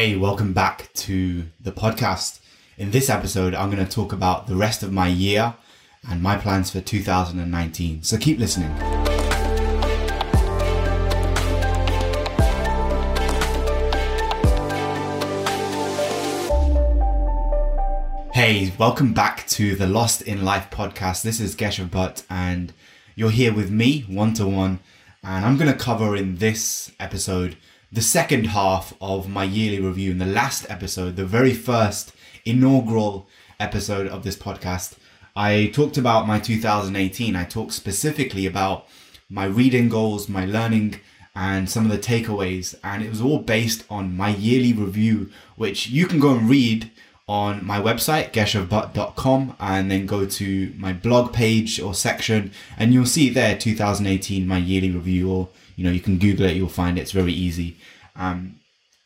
Hey, welcome back to the podcast. In this episode, I'm going to talk about the rest of my year and my plans for 2019. So keep listening. Hey, welcome back to the Lost in Life podcast. This is Keshav Butt, and you're here with me one to one. And I'm going to cover in this episode the second half of my yearly review. In the last episode, the very first inaugural episode of this podcast, I talked about my 2018. I talked specifically about my reading goals, my learning, and some of the takeaways. And it was all based on my yearly review, which you can go and read on my website, geshavbutt.com, and then go to my blog page or section, and you'll see there 2018, my yearly review, or you know, you can Google it, you'll find it. It's very easy. Um,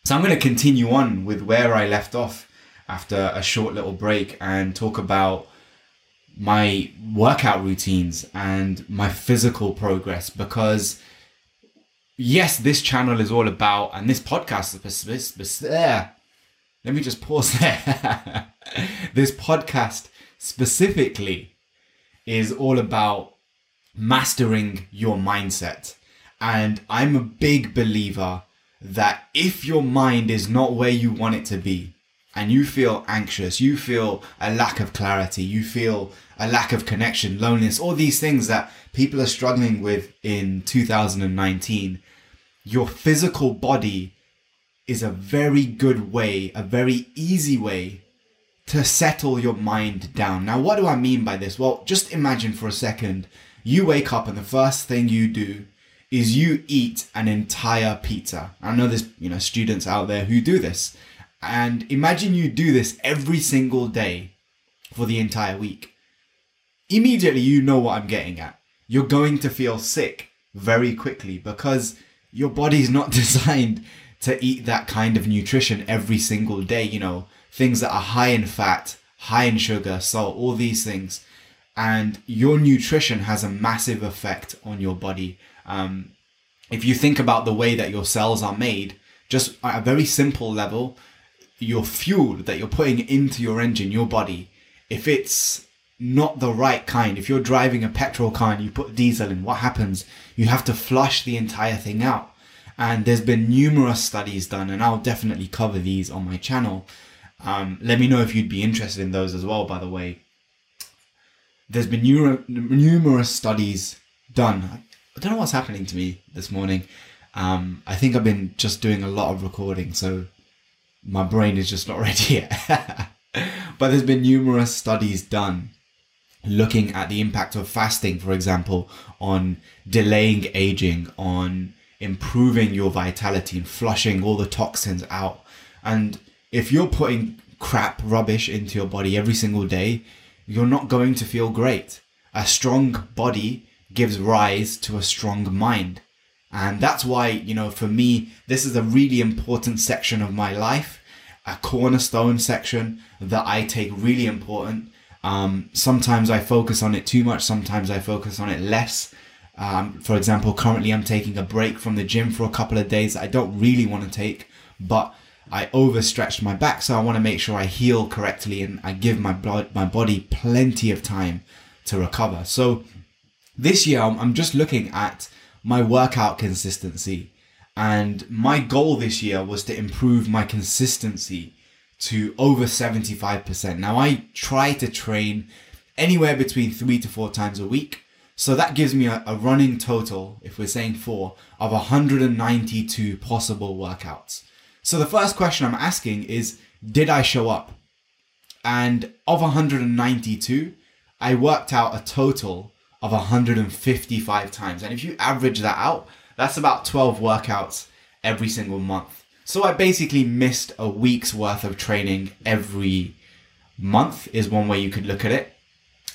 so I'm going to continue on with where I left off after a short little break and talk about my workout routines and my physical progress because yes this channel is all about and this podcast is there let me just pause there. this podcast specifically is all about mastering your mindset. And I'm a big believer that if your mind is not where you want it to be, and you feel anxious, you feel a lack of clarity, you feel a lack of connection, loneliness, all these things that people are struggling with in 2019, your physical body is a very good way, a very easy way to settle your mind down. Now, what do I mean by this? Well, just imagine for a second you wake up and the first thing you do is you eat an entire pizza. I know there's, you know, students out there who do this. And imagine you do this every single day for the entire week. Immediately, you know what I'm getting at. You're going to feel sick very quickly because your body's not designed to eat that kind of nutrition every single day, you know, things that are high in fat, high in sugar, salt, all these things. And your nutrition has a massive effect on your body. Um, if you think about the way that your cells are made, just at a very simple level, your fuel that you're putting into your engine, your body, if it's not the right kind, if you're driving a petrol car and you put diesel in, what happens? You have to flush the entire thing out. And there's been numerous studies done, and I'll definitely cover these on my channel. Um, let me know if you'd be interested in those as well, by the way. There's been numerous studies done. I don't know what's happening to me this morning. Um, I think I've been just doing a lot of recording, so my brain is just not ready yet. but there's been numerous studies done looking at the impact of fasting, for example, on delaying aging, on improving your vitality and flushing all the toxins out. And if you're putting crap, rubbish into your body every single day, you're not going to feel great. A strong body gives rise to a strong mind. And that's why, you know, for me, this is a really important section of my life, a cornerstone section that I take really important. Um, sometimes I focus on it too much, sometimes I focus on it less. Um, for example, currently I'm taking a break from the gym for a couple of days I don't really want to take, but I overstretched my back, so I want to make sure I heal correctly and I give my blood, my body plenty of time to recover. So this year I'm just looking at my workout consistency, and my goal this year was to improve my consistency to over 75%. Now I try to train anywhere between three to four times a week. So that gives me a, a, running total, if we're saying four, of 192 possible workouts. So the first question I'm asking is, did I show up? And of 192, I worked out a total of 155 times. And if you average that out, that's about 12 workouts every single month. So I basically missed a week's worth of training every month, is one way you could look at it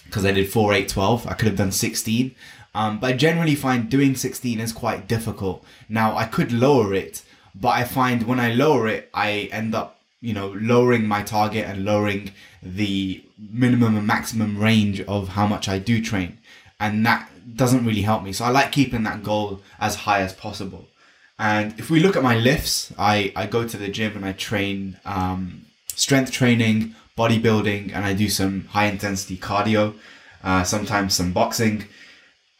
because I did 4, 8, 12. I could have done 16. Um, but I generally find doing 16 is quite difficult. Now, I could lower it, but I find when I lower it, I end up, you know, lowering my target and lowering the minimum and maximum range of how much I do train. And that doesn't really help me. So I like keeping that goal as high as possible. And if we look at my lifts, I, I go to the gym and I train um, strength training, bodybuilding, and I do some high intensity cardio, uh, sometimes some boxing.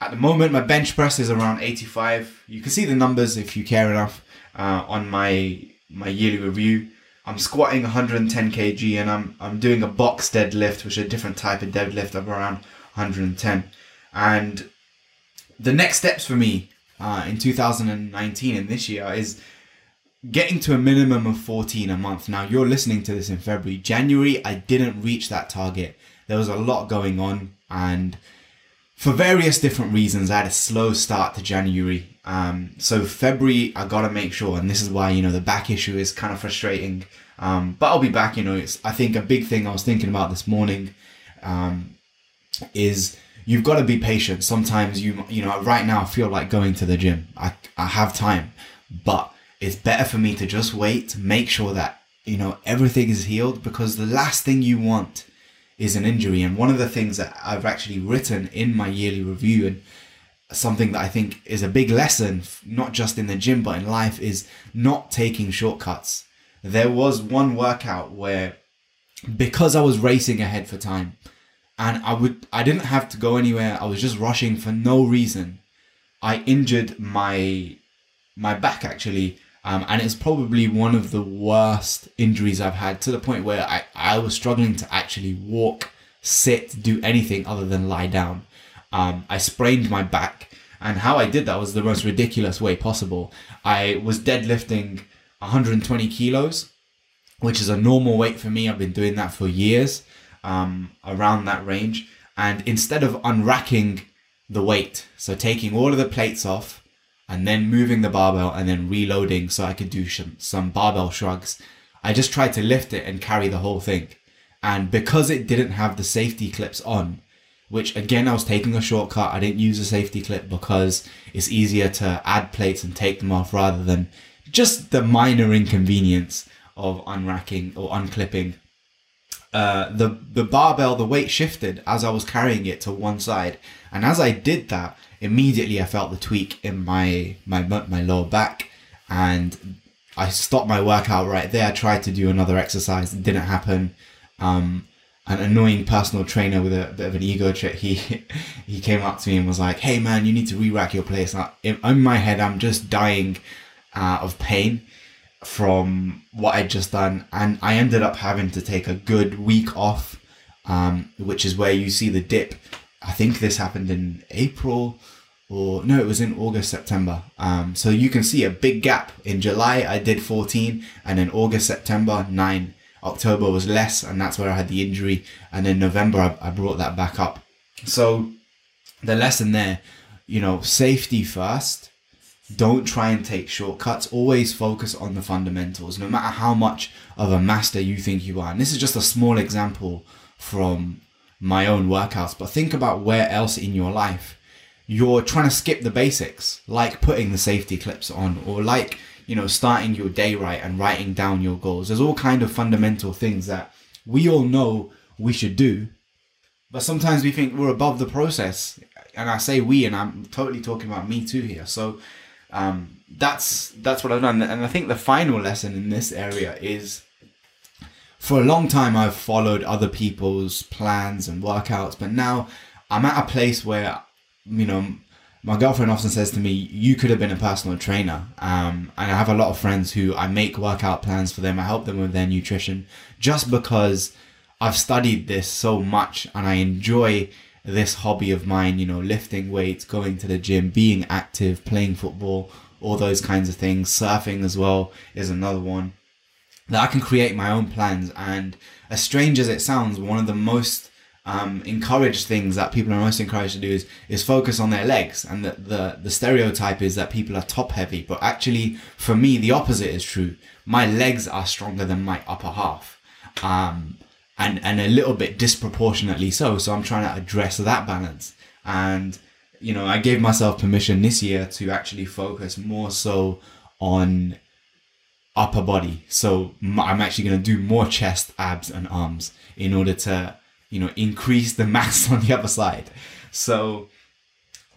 At the moment, my bench press is around 85. You can see the numbers if you care enough uh, on my my yearly review. I'm squatting 110 kg and I'm I'm doing a box deadlift, which is a different type of deadlift of around 110. And the next steps for me uh, in 2019 and this year is getting to a minimum of 14 a month. Now you're listening to this in February. January, I didn't reach that target. There was a lot going on and for various different reasons, I had a slow start to January. Um, so February, I gotta make sure, and this is why you know the back issue is kind of frustrating. Um, but I'll be back. You know, it's I think a big thing I was thinking about this morning um, is you've got to be patient. Sometimes you you know right now I feel like going to the gym. I I have time, but it's better for me to just wait, make sure that you know everything is healed because the last thing you want is an injury. And one of the things that I've actually written in my yearly review and something that I think is a big lesson, not just in the gym, but in life, is not taking shortcuts. There was one workout where, because I was racing ahead for time, and I would, I didn't have to go anywhere. I was just rushing for no reason. I injured my, my back actually, um, and it's probably one of the worst injuries I've had to the point where I, I was struggling to actually walk, sit, do anything other than lie down. Um, I sprained my back, and how I did that was the most ridiculous way possible. I was deadlifting 120 kilos, which is a normal weight for me. I've been doing that for years, um, around that range. And instead of unracking the weight, so taking all of the plates off, and then moving the barbell and then reloading so I could do some, some barbell shrugs. I just tried to lift it and carry the whole thing. And because it didn't have the safety clips on, which again, I was taking a shortcut. I didn't use a safety clip because it's easier to add plates and take them off rather than just the minor inconvenience of unracking or unclipping. Uh, the the barbell, the weight shifted as I was carrying it to one side, and as I did that, immediately I felt the tweak in my my my lower back, and I stopped my workout right there. I tried to do another exercise, it didn't happen. Um, an annoying personal trainer with a bit of an ego trip, he he came up to me and was like, "Hey man, you need to re-rack your plates." in, in, my head, I'm just dying uh, of pain from what I'd just done, and I ended up having to take a good week off, um, which is where you see the dip I think this happened in April or no, it was in August, September. Um, so you can see a big gap. In July, I did 14, and in August, September, 9. October was less, and that's where I had the injury. And in November, I, I brought that back up. So the lesson there, you know, safety first. Don't try and take shortcuts. Always focus on the fundamentals, no matter how much of a master you think you are. And this is just a small example from my own workouts, but think about where else in your life you're trying to skip the basics, like putting the safety clips on, or like, you know, starting your day right and writing down your goals. There's all kind of fundamental things that we all know we should do, but sometimes we think we're above the process. And I say we, and I'm totally talking about me too here. So um, that's that's what I've done. And I think the final lesson in this area is for a long time I've followed other people's plans and workouts, but now I'm at a place where, you know, my girlfriend often says to me, "You could have been a personal trainer." Um, and I have a lot of friends who I make workout plans for them. I help them with their nutrition, just because I've studied this so much and I enjoy this hobby of mine. You know, lifting weights, going to the gym, being active, playing football, all those kinds of things. Surfing as well is another one that I can create my own plans. And as strange as it sounds, one of the most um, encouraged things that people are most encouraged to do is is focus on their legs. And the, the the stereotype is that people are top heavy, but actually, for me, the opposite is true. My legs are stronger than my upper half. Um, and, and a little bit disproportionately so. So I'm trying to address that balance. And, you know, I gave myself permission this year to actually focus more so on upper body. So I'm actually going to do more chest, abs, and arms in order to, you know, increase the mass on the other side. So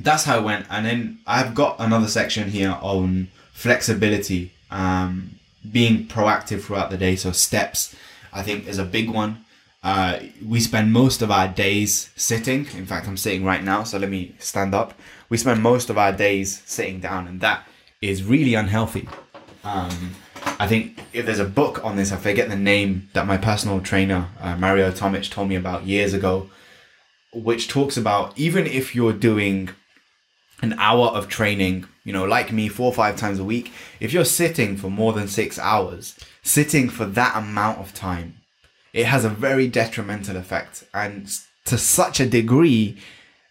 that's how it went. And then I've got another section here on flexibility, um, being proactive throughout the day. So steps, I think, is a big one. Uh, we spend most of our days sitting. In fact, I'm sitting right now, so let me stand up. We spend most of our days sitting down, and that is really unhealthy. Um, I think if there's a book on this, I forget the name that my personal trainer uh, Mario Tomic told me about years ago, which talks about even if you're doing an hour of training, you know, like me, four or five times a week, if you're sitting for more than six hours, sitting for that amount of time, it has a very detrimental effect and to such a degree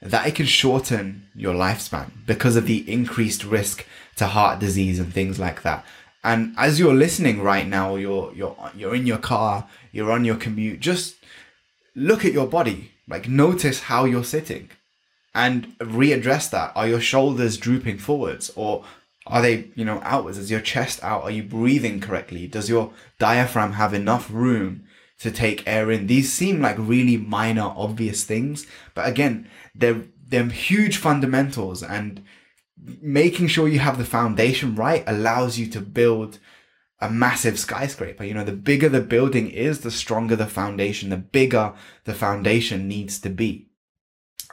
that it can shorten your lifespan because of the increased risk to heart disease and things like that. And as you're listening right now, you're you're you're in your car, you're on your commute, just look at your body. Like notice how you're sitting and readdress that. Are your shoulders drooping forwards or are they, you know, outwards? Is your chest out? Are you breathing correctly? Does your diaphragm have enough room to take air in? These seem like really minor, obvious things, but again, they're they're huge fundamentals and making sure you have the foundation right allows you to build a massive skyscraper. You know, the bigger the building is, the stronger the foundation, the bigger the foundation needs to be.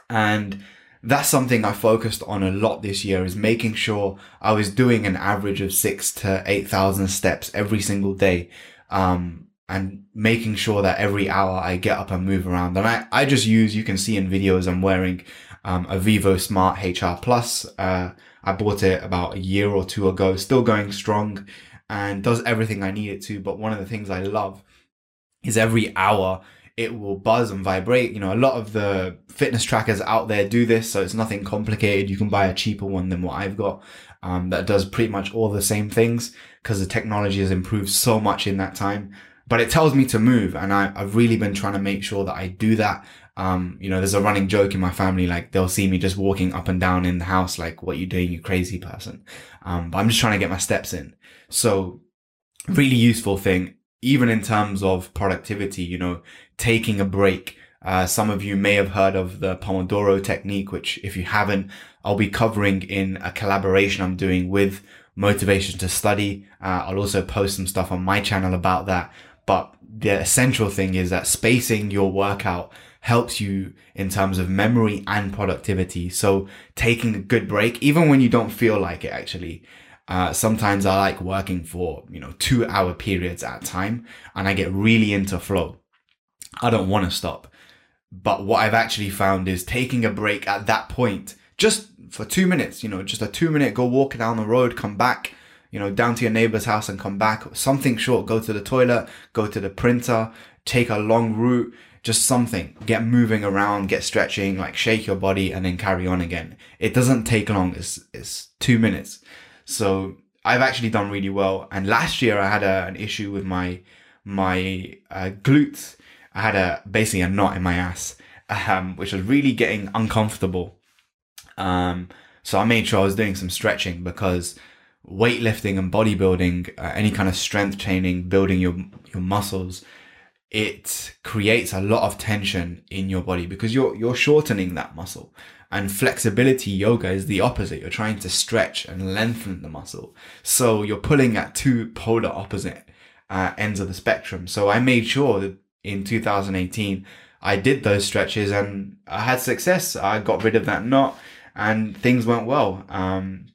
And that's something I focused on a lot this year is making sure I was doing an average of six to 8,000 steps every single day. Um, and making sure that every hour I get up and move around. And I, I just use, you can see in videos, I'm wearing um, a Vivo Smart HR Plus. Uh, I bought it about a year or two ago, still going strong and does everything I need it to. But one of the things I love is every hour it will buzz and vibrate. You know, a lot of the fitness trackers out there do this, so it's nothing complicated. You can buy a cheaper one than what I've got um, that does pretty much all the same things because the technology has improved so much in that time. But it tells me to move, and I, I've really been trying to make sure that I do that. Um, you know, there's a running joke in my family, like they'll see me just walking up and down in the house, like, what you doing, you crazy person. Um, but I'm just trying to get my steps in. So really useful thing, even in terms of productivity, you know, taking a break. Uh, some of you may have heard of the Pomodoro technique, which if you haven't, I'll be covering in a collaboration I'm doing with Motivation to Study. Uh, I'll also post some stuff on my channel about that. But the essential thing is that spacing your workout helps you in terms of memory and productivity. So taking a good break, even when you don't feel like it actually, uh, sometimes I like working for, you know, two hour periods at a time and I get really into flow. I don't want to stop. But what I've actually found is taking a break at that point, just for two minutes, you know, just a two minute go walk down the road, come back, you know, down to your neighbor's house and come back. Something short, go to the toilet, go to the printer, take a long route, just something. Get moving around, get stretching, like shake your body and then carry on again. It doesn't take long. It's, it's two minutes. So I've actually done really well. And last year I had a, an issue with my my uh, glutes. I had a basically a knot in my ass, um, which was really getting uncomfortable. Um, so I made sure I was doing some stretching because weightlifting and bodybuilding, uh, any kind of strength training, building your your muscles, it creates a lot of tension in your body because you're you're shortening that muscle. And flexibility yoga is the opposite. You're trying to stretch and lengthen the muscle. So you're pulling at two polar opposite uh, ends of the spectrum. So I made sure that in 2018, I did those stretches and I had success. I got rid of that knot and things went well. Um,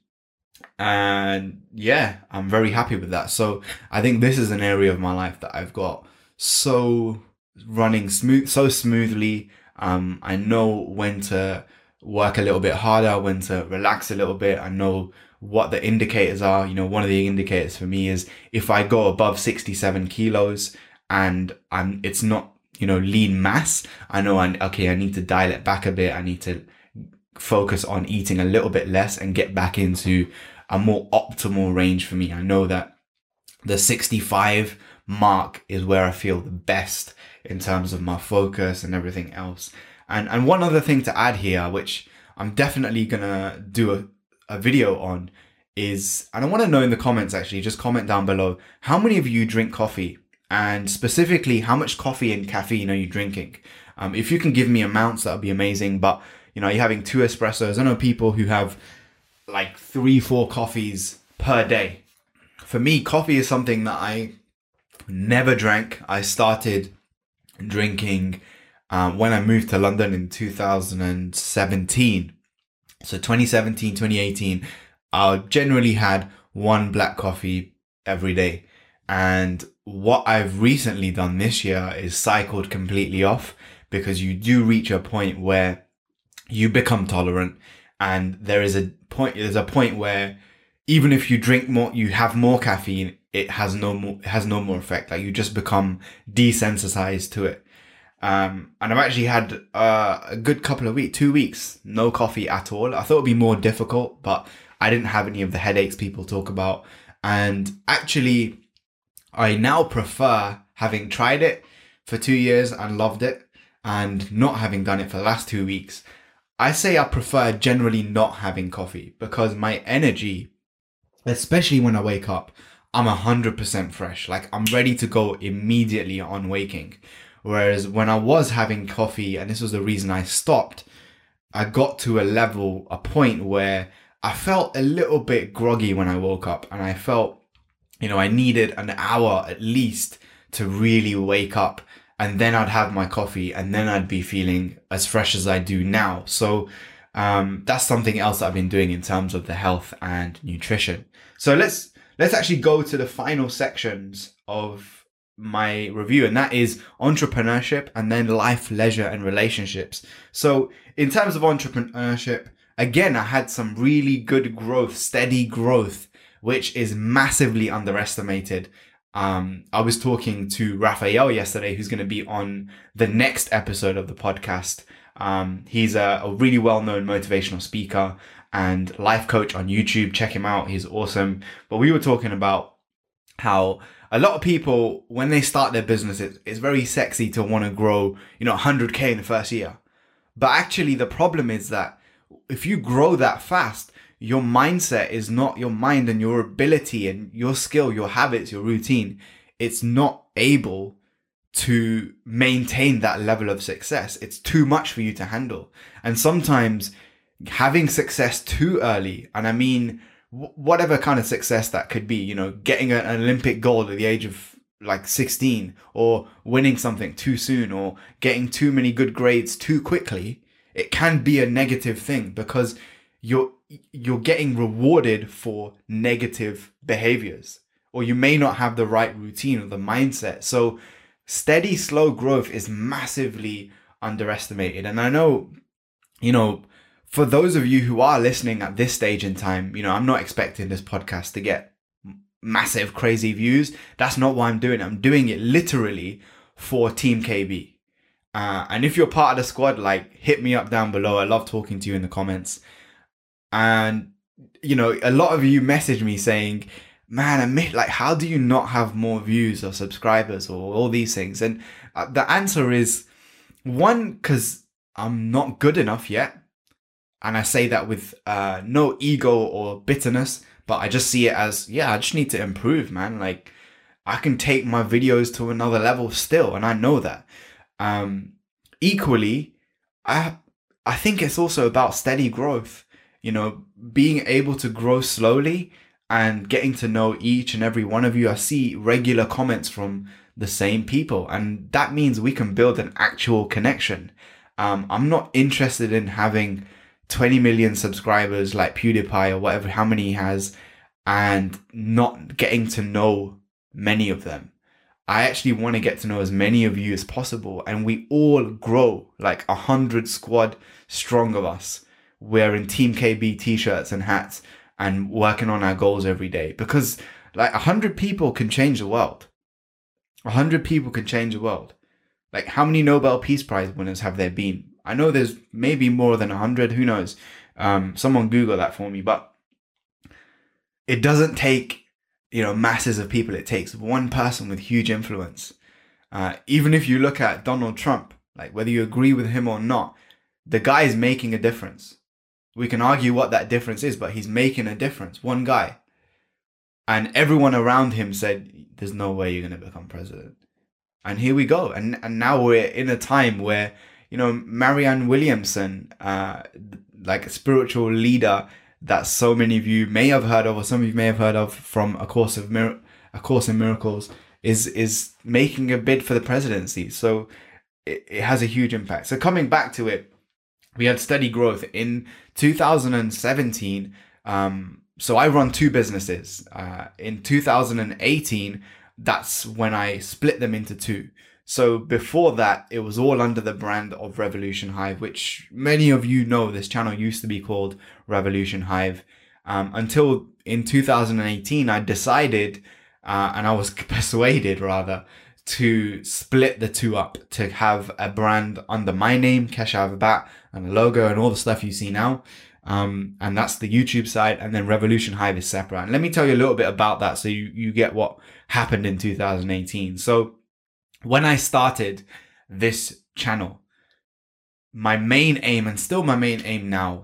and yeah, I'm very happy with that. So I think this is an area of my life that I've got so running smooth, so smoothly. Um, I know when to work a little bit harder, when to relax a little bit. I know what the indicators are. You know, one of the indicators for me is if I go above 67 kilos and I'm, it's not, you know, lean mass. I know I, okay, I need to dial it back a bit. I need to focus on eating a little bit less and get back into a more optimal range for me. I know that the 65 mark is where I feel the best in terms of my focus and everything else. And and one other thing to add here, which I'm definitely gonna do a, a video on, is and I want to know in the comments actually, just comment down below how many of you drink coffee and specifically how much coffee and caffeine are you drinking? Um, if you can give me amounts, that would be amazing. But you know, you're having two espressos. I know people who have like three, four coffees per day. For me, coffee is something that I never drank. I started drinking um, when I moved to London in 2017. So 2017, 2018, I generally had one black coffee every day. And what I've recently done this year is cycled completely off because you do reach a point where you become tolerant and there is a point there's a point where even if you drink more you have more caffeine it has no more has no more effect like you just become desensitized to it um, and I've actually had uh, a good couple of weeks, two weeks, no coffee at all. I thought it'd be more difficult, but I didn't have any of the headaches people talk about. And actually, I now prefer having tried it for two years and loved it and not having done it for the last two weeks. I say I prefer generally not having coffee because my energy, especially when I wake up, I'm 100% fresh. Like I'm ready to go immediately on waking. Whereas when I was having coffee, and this was the reason I stopped, I got to a level, a point where I felt a little bit groggy when I woke up and I felt you know, I needed an hour at least to really wake up. And then I'd have my coffee and then I'd be feeling as fresh as I do now. So, um, that's something else that I've been doing in terms of the health and nutrition. So let's, let's actually go to the final sections of my review and that is entrepreneurship and then life, leisure and relationships. So in terms of entrepreneurship, again, I had some really good growth, steady growth which is massively underestimated. Um, I was talking to Raphael yesterday, who's going to be on the next episode of the podcast. Um, he's a, a really well known motivational speaker and life coach on YouTube. Check him out. He's awesome. But we were talking about how a lot of people, when they start their business, it's, it's very sexy to want to grow, you know, 100K in the first year. But actually, the problem is that if you grow that fast, your mindset is not your mind and your ability and your skill, your habits, your routine. It's not able to maintain that level of success. It's too much for you to handle. And sometimes having success too early, and I mean, whatever kind of success that could be, you know, getting an Olympic gold at the age of like 16 or winning something too soon or getting too many good grades too quickly, it can be a negative thing because you're you're getting rewarded for negative behaviors or you may not have the right routine or the mindset. So steady slow growth is massively underestimated. And i know you know for those of you who are listening at this stage in time you know i'm not expecting this podcast to get massive crazy views. That's not why i'm doing it. I'm doing it literally for team kb uh, and if you're part of the squad like hit me up down below. I love talking to you in the comments and you know a lot of you message me saying man admit like how do you not have more views or subscribers or all these things? And uh, the answer is one because i'm not good enough yet. And i say that with uh, no ego or bitterness but i just see it as yeah i just need to improve man. Like i can take my videos to another level still and i know that. Um equally i i think it's also about steady growth you know, being able to grow slowly and getting to know each and every one of you. I see regular comments from the same people, and that means we can build an actual connection. Um, I'm not interested in having 20 million subscribers like PewDiePie or whatever, how many he has, and not getting to know many of them. I actually want to get to know as many of you as possible, and we all grow like a hundred squad strong of us wearing Team KB t-shirts and hats and working on our goals every day because like a hundred people can change the world. A hundred people can change the world. Like how many Nobel Peace Prize winners have there been? I know there's maybe more than a hundred. Who knows? Um, someone Google that for me. But it doesn't take you know masses of people. It takes one person with huge influence. Uh, even if you look at Donald Trump, like whether you agree with him or not, the guy is making a difference. We can argue what that difference is, but he's making a difference. One guy. And everyone around him said, There's no way you're going to become president. And here we go. And, and now we're in a time where, you know, Marianne Williamson, uh, like a spiritual leader that so many of you may have heard of, or some of you may have heard of from a course of Mir- a course in miracles, is is making a bid for the presidency. So it, it has a huge impact. So coming back to it, we had steady growth in 2017. Um, so I run two businesses. Uh, in 2018, that's when I split them into two. So before that, it was all under the brand of Revolution Hive, which many of you know this channel used to be called Revolution Hive. Um, until in 2018, I decided, uh, and I was persuaded rather, to split the two up to have a brand under my name, Keshav Bat, and a logo and all the stuff you see now. Um, and that's the YouTube side, and then Revolution Hive is separate. And let me tell you a little bit about that so you, you get what happened in 2018. So when I started this channel, my main aim, and still my main aim now,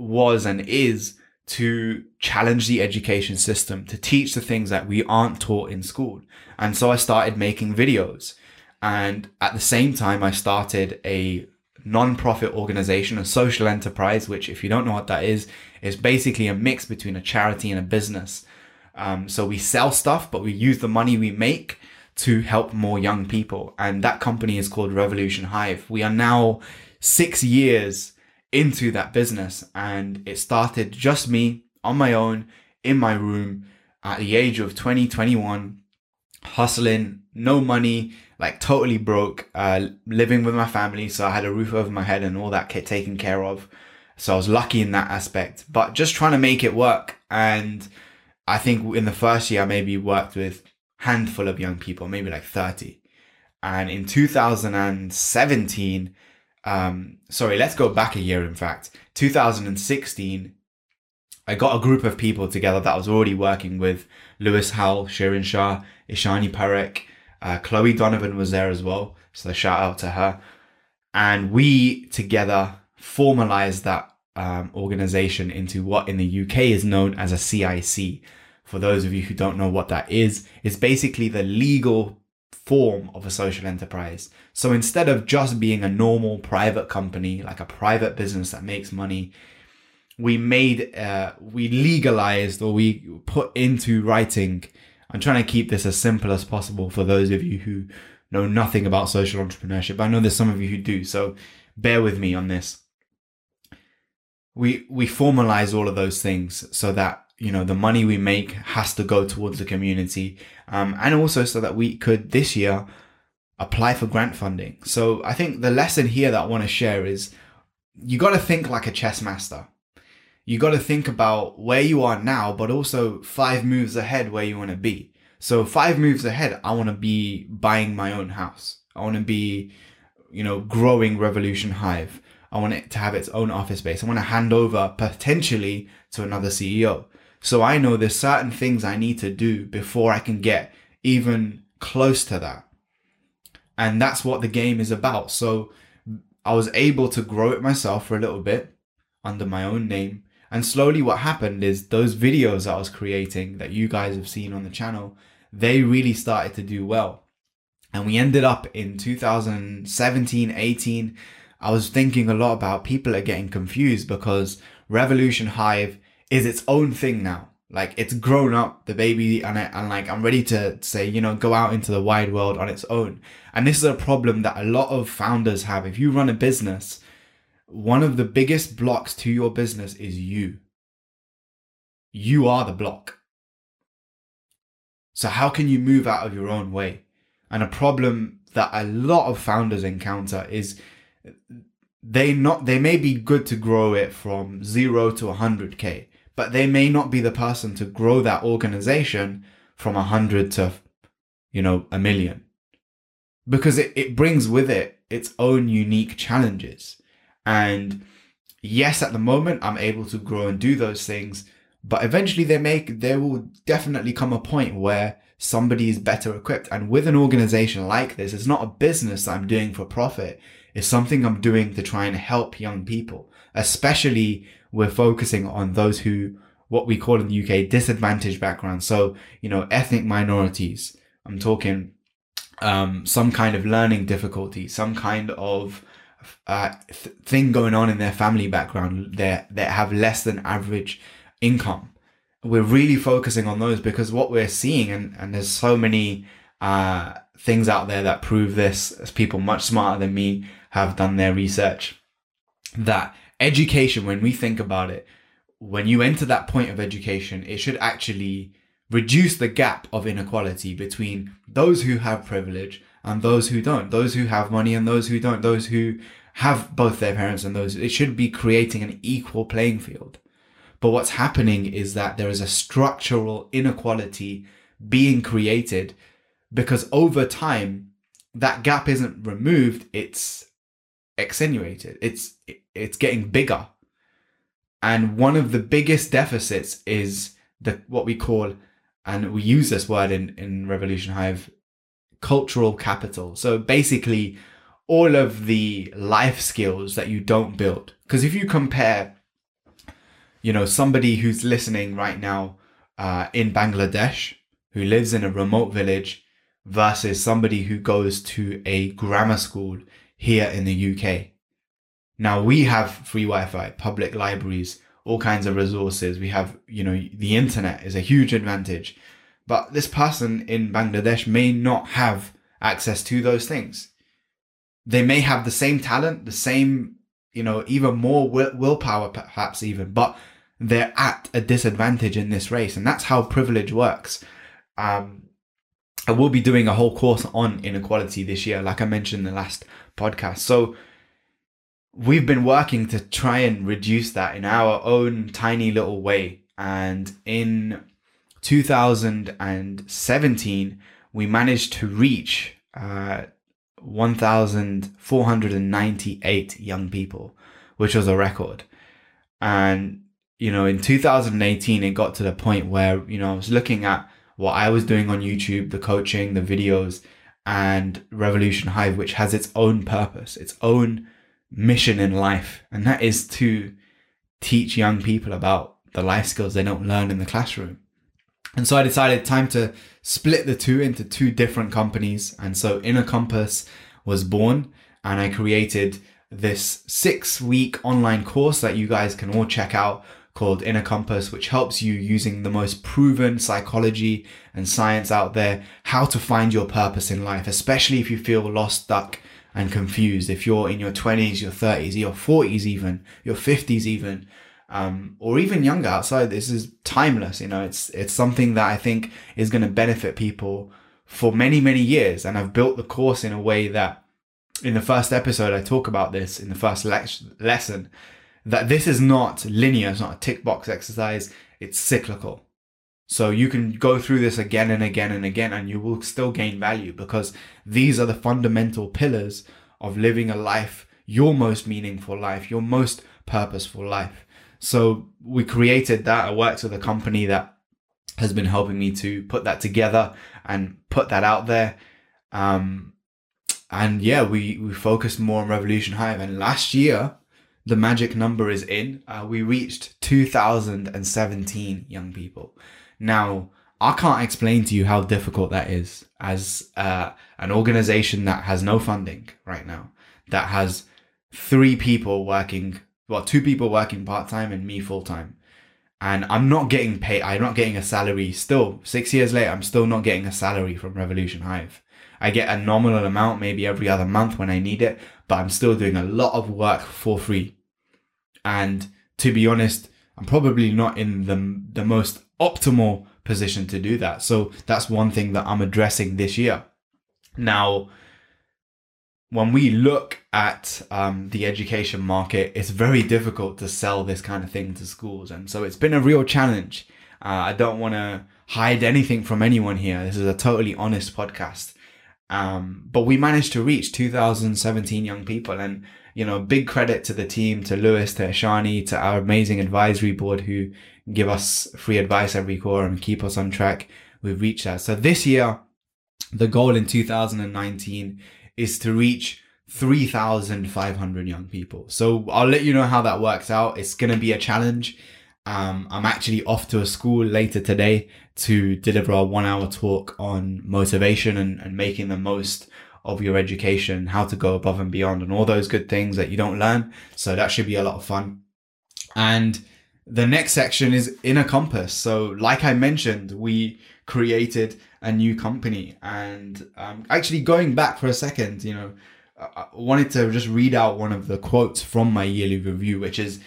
was and is to challenge the education system, to teach the things that we aren't taught in school. And so I started making videos. And at the same time, I started a non-profit organization, a social enterprise, which if you don't know what that is, is basically a mix between a charity and a business. Um, so we sell stuff, but we use the money we make to help more young people. And that company is called Revolution Hive. We are now six years into that business and it started just me on my own in my room at the age of 20, 21, hustling, no money, like totally broke, uh, living with my family. So I had a roof over my head and all that taken care of. So I was lucky in that aspect, but just trying to make it work. And I think in the first year, I maybe worked with handful of young people, maybe like 30. And in 2017, um, sorry, let's go back a year, in fact, 2016, I got a group of people together that I was already working with Lewis Howell, Shirin Shah, Ishani Parekh, uh, Chloe Donovan was there as well. So shout out to her. And we together formalized that um, organization into what in the UK is known as a CIC. For those of you who don't know what that is, it's basically the legal form of a social enterprise. So instead of just being a normal private company, like a private business that makes money, we made, uh, we legalized or we put into writing I'm trying to keep this as simple as possible for those of you who know nothing about social entrepreneurship. I know there's some of you who do, so bear with me on this. We we formalize all of those things so that you know the money we make has to go towards the community, um, and also so that we could this year apply for grant funding. So I think the lesson here that I want to share is you got to think like a chess master you got to think about where you are now, but also five moves ahead where you want to be. So five moves ahead, I want to be buying my own house. I want to be, you know, growing Revolution Hive. I want it to have its own office space. I want to hand over potentially to another CEO. So I know there's certain things I need to do before I can get even close to that. And that's what the game is about. So I was able to grow it myself for a little bit under my own name and slowly what happened is those videos I was creating that you guys have seen on the channel, they really started to do well. And we ended up in 2017, 18. I was thinking a lot about people are getting confused because Revolution Hive is its own thing now. Like it's grown up, the baby, and, I, and like I'm ready to say, you know, go out into the wide world on its own. And this is a problem that a lot of founders have. If you run a business, one of the biggest blocks to your business is you. You are the block. So, how can you move out of your own way? And a problem that a lot of founders encounter is they not they may be good to grow it from 0 to 100k but they may not be the person to grow that organization from 100 to you know a million because it, it brings with it its own unique challenges and yes, at the moment, I'm able to grow and do those things. But eventually, they make there will definitely come a point where somebody is better equipped. And with an organization like this, it's not a business that I'm doing for profit. It's something I'm doing to try and help young people, especially we're focusing on those who, what we call in the UK, disadvantaged backgrounds. So, you know, ethnic minorities. I'm talking, um, some kind of learning difficulty, some kind of uh, th- thing going on in their family background. They they have less than average income. We're really focusing on those because what we're seeing, and and there's so many uh, things out there that prove this. As people much smarter than me have done their research, that education, when we think about it, when you enter that point of education, it should actually reduce the gap of inequality between those who have privilege and those who don't, those who have money and those who don't, those who have both their parents and those. It should be creating an equal playing field. But what's happening is that there is a structural inequality being created because over time, that gap isn't removed, it's extenuated. It's it's getting bigger. And one of the biggest deficits is the what we call and we use this word in, in Revolution Hive, cultural capital. So basically, all of the life skills that you don't build. Because if you compare, you know, somebody who's listening right now uh, in Bangladesh, who lives in a remote village, versus somebody who goes to a grammar school here in the UK. Now we have free Wi-Fi, public libraries, all kinds of resources. We have, you know, the internet is a huge advantage. But this person in Bangladesh may not have access to those things. They may have the same talent, the same, you know, even more will- willpower, perhaps even, but they're at a disadvantage in this race. And that's how privilege works. Um, I will be doing a whole course on inequality this year, like I mentioned in the last podcast. So, we've been working to try and reduce that in our own tiny little way. And in 2017, we managed to reach uh, 1,498 young people, which was a record. And, you know, in 2018, it got to the point where, you know, I was looking at what I was doing on YouTube, the coaching, the videos, and Revolution Hive, which has its own purpose, its own mission in life, and that is to teach young people about the life skills they don't learn in the classroom. And so I decided time to split the two into two different companies. And so Inner Compass was born, and I created this six week online course that you guys can all check out called Inner Compass, which helps you using the most proven psychology and science out there, how to find your purpose in life, especially if you feel lost, stuck, and confused. If you're in your 20s, your 30s, your 40s, even your 50s, even, um, or even younger outside, this is timeless. You know, it's it's something that I think is going to benefit people for many many years. And I've built the course in a way that, in the first episode, I talk about this in the first le- lesson, that this is not linear. It's not a tick box exercise. It's cyclical. So you can go through this again and again and again, and you will still gain value because these are the fundamental pillars of living a life, your most meaningful life, your most purposeful life. So we created that. I worked with a company that has been helping me to put that together and put that out there. Um, and yeah, we, we focused more on Revolution Hive. And last year, the magic number is in. Uh, we reached 2017 young people. Now, I can't explain to you how difficult that is as uh, an organization that has no funding right now, that has three people working, well, two people working part time and me full time. And I'm not getting paid, I'm not getting a salary still. Six years later, I'm still not getting a salary from Revolution Hive. I get a nominal amount maybe every other month when I need it, but I'm still doing a lot of work for free. And to be honest, I'm probably not in the, the most optimal position to do that. So that's one thing that I'm addressing this year. Now, when we look at um, the education market, it's very difficult to sell this kind of thing to schools. And so it's been a real challenge. Uh, I don't want to hide anything from anyone here. This is a totally honest podcast. Um, but we managed to reach 2017 young people and you know, big credit to the team, to Lewis, to Shani, to our amazing advisory board who give us free advice every quarter and keep us on track. We've reached that. So this year, the goal in 2019 is to reach 3,500 young people. So I'll let you know how that works out. It's going to be a challenge. Um, I'm actually off to a school later today to deliver a one hour talk on motivation and, and making the most of your education, how to go above and beyond and all those good things that you don't learn. So that should be a lot of fun. And the next section is Inner Compass. So like I mentioned, we created a new company and um, actually going back for a second, you know, I wanted to just read out one of the quotes from my yearly review, which is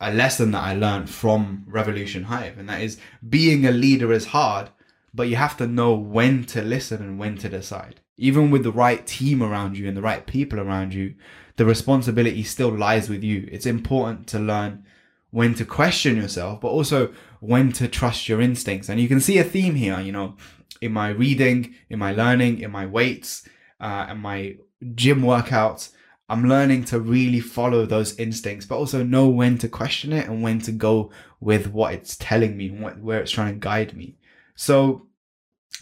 a lesson that I learned from Revolution Hive. And that is being a leader is hard, but you have to know when to listen and when to decide. Even with the right team around you and the right people around you, the responsibility still lies with you. It's important to learn when to question yourself, but also when to trust your instincts. And you can see a theme here, you know, in my reading, in my learning, in my weights, uh, and my gym workouts. I'm learning to really follow those instincts, but also know when to question it and when to go with what it's telling me, what, where it's trying to guide me. So,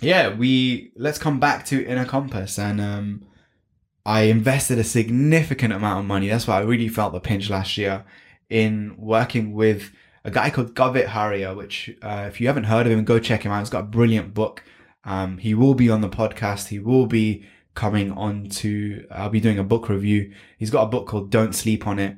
yeah, we let's come back to Inner Compass, and um, I invested a significant amount of money. That's why I really felt the pinch last year in working with a guy called Gavit Haria, which uh, if you haven't heard of him, go check him out. He's got a brilliant book. Um, he will be on the podcast. He will be coming on to, I'll be doing a book review. He's got a book called Don't Sleep on It.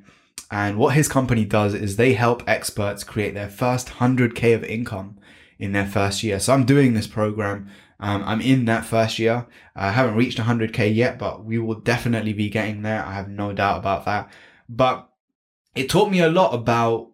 And what his company does is they help experts create their first 100K of income in their first year. So I'm doing this program. Um, I'm in that first year. I haven't reached 100K yet, but we will definitely be getting there. I have no doubt about that. But it taught me a lot about,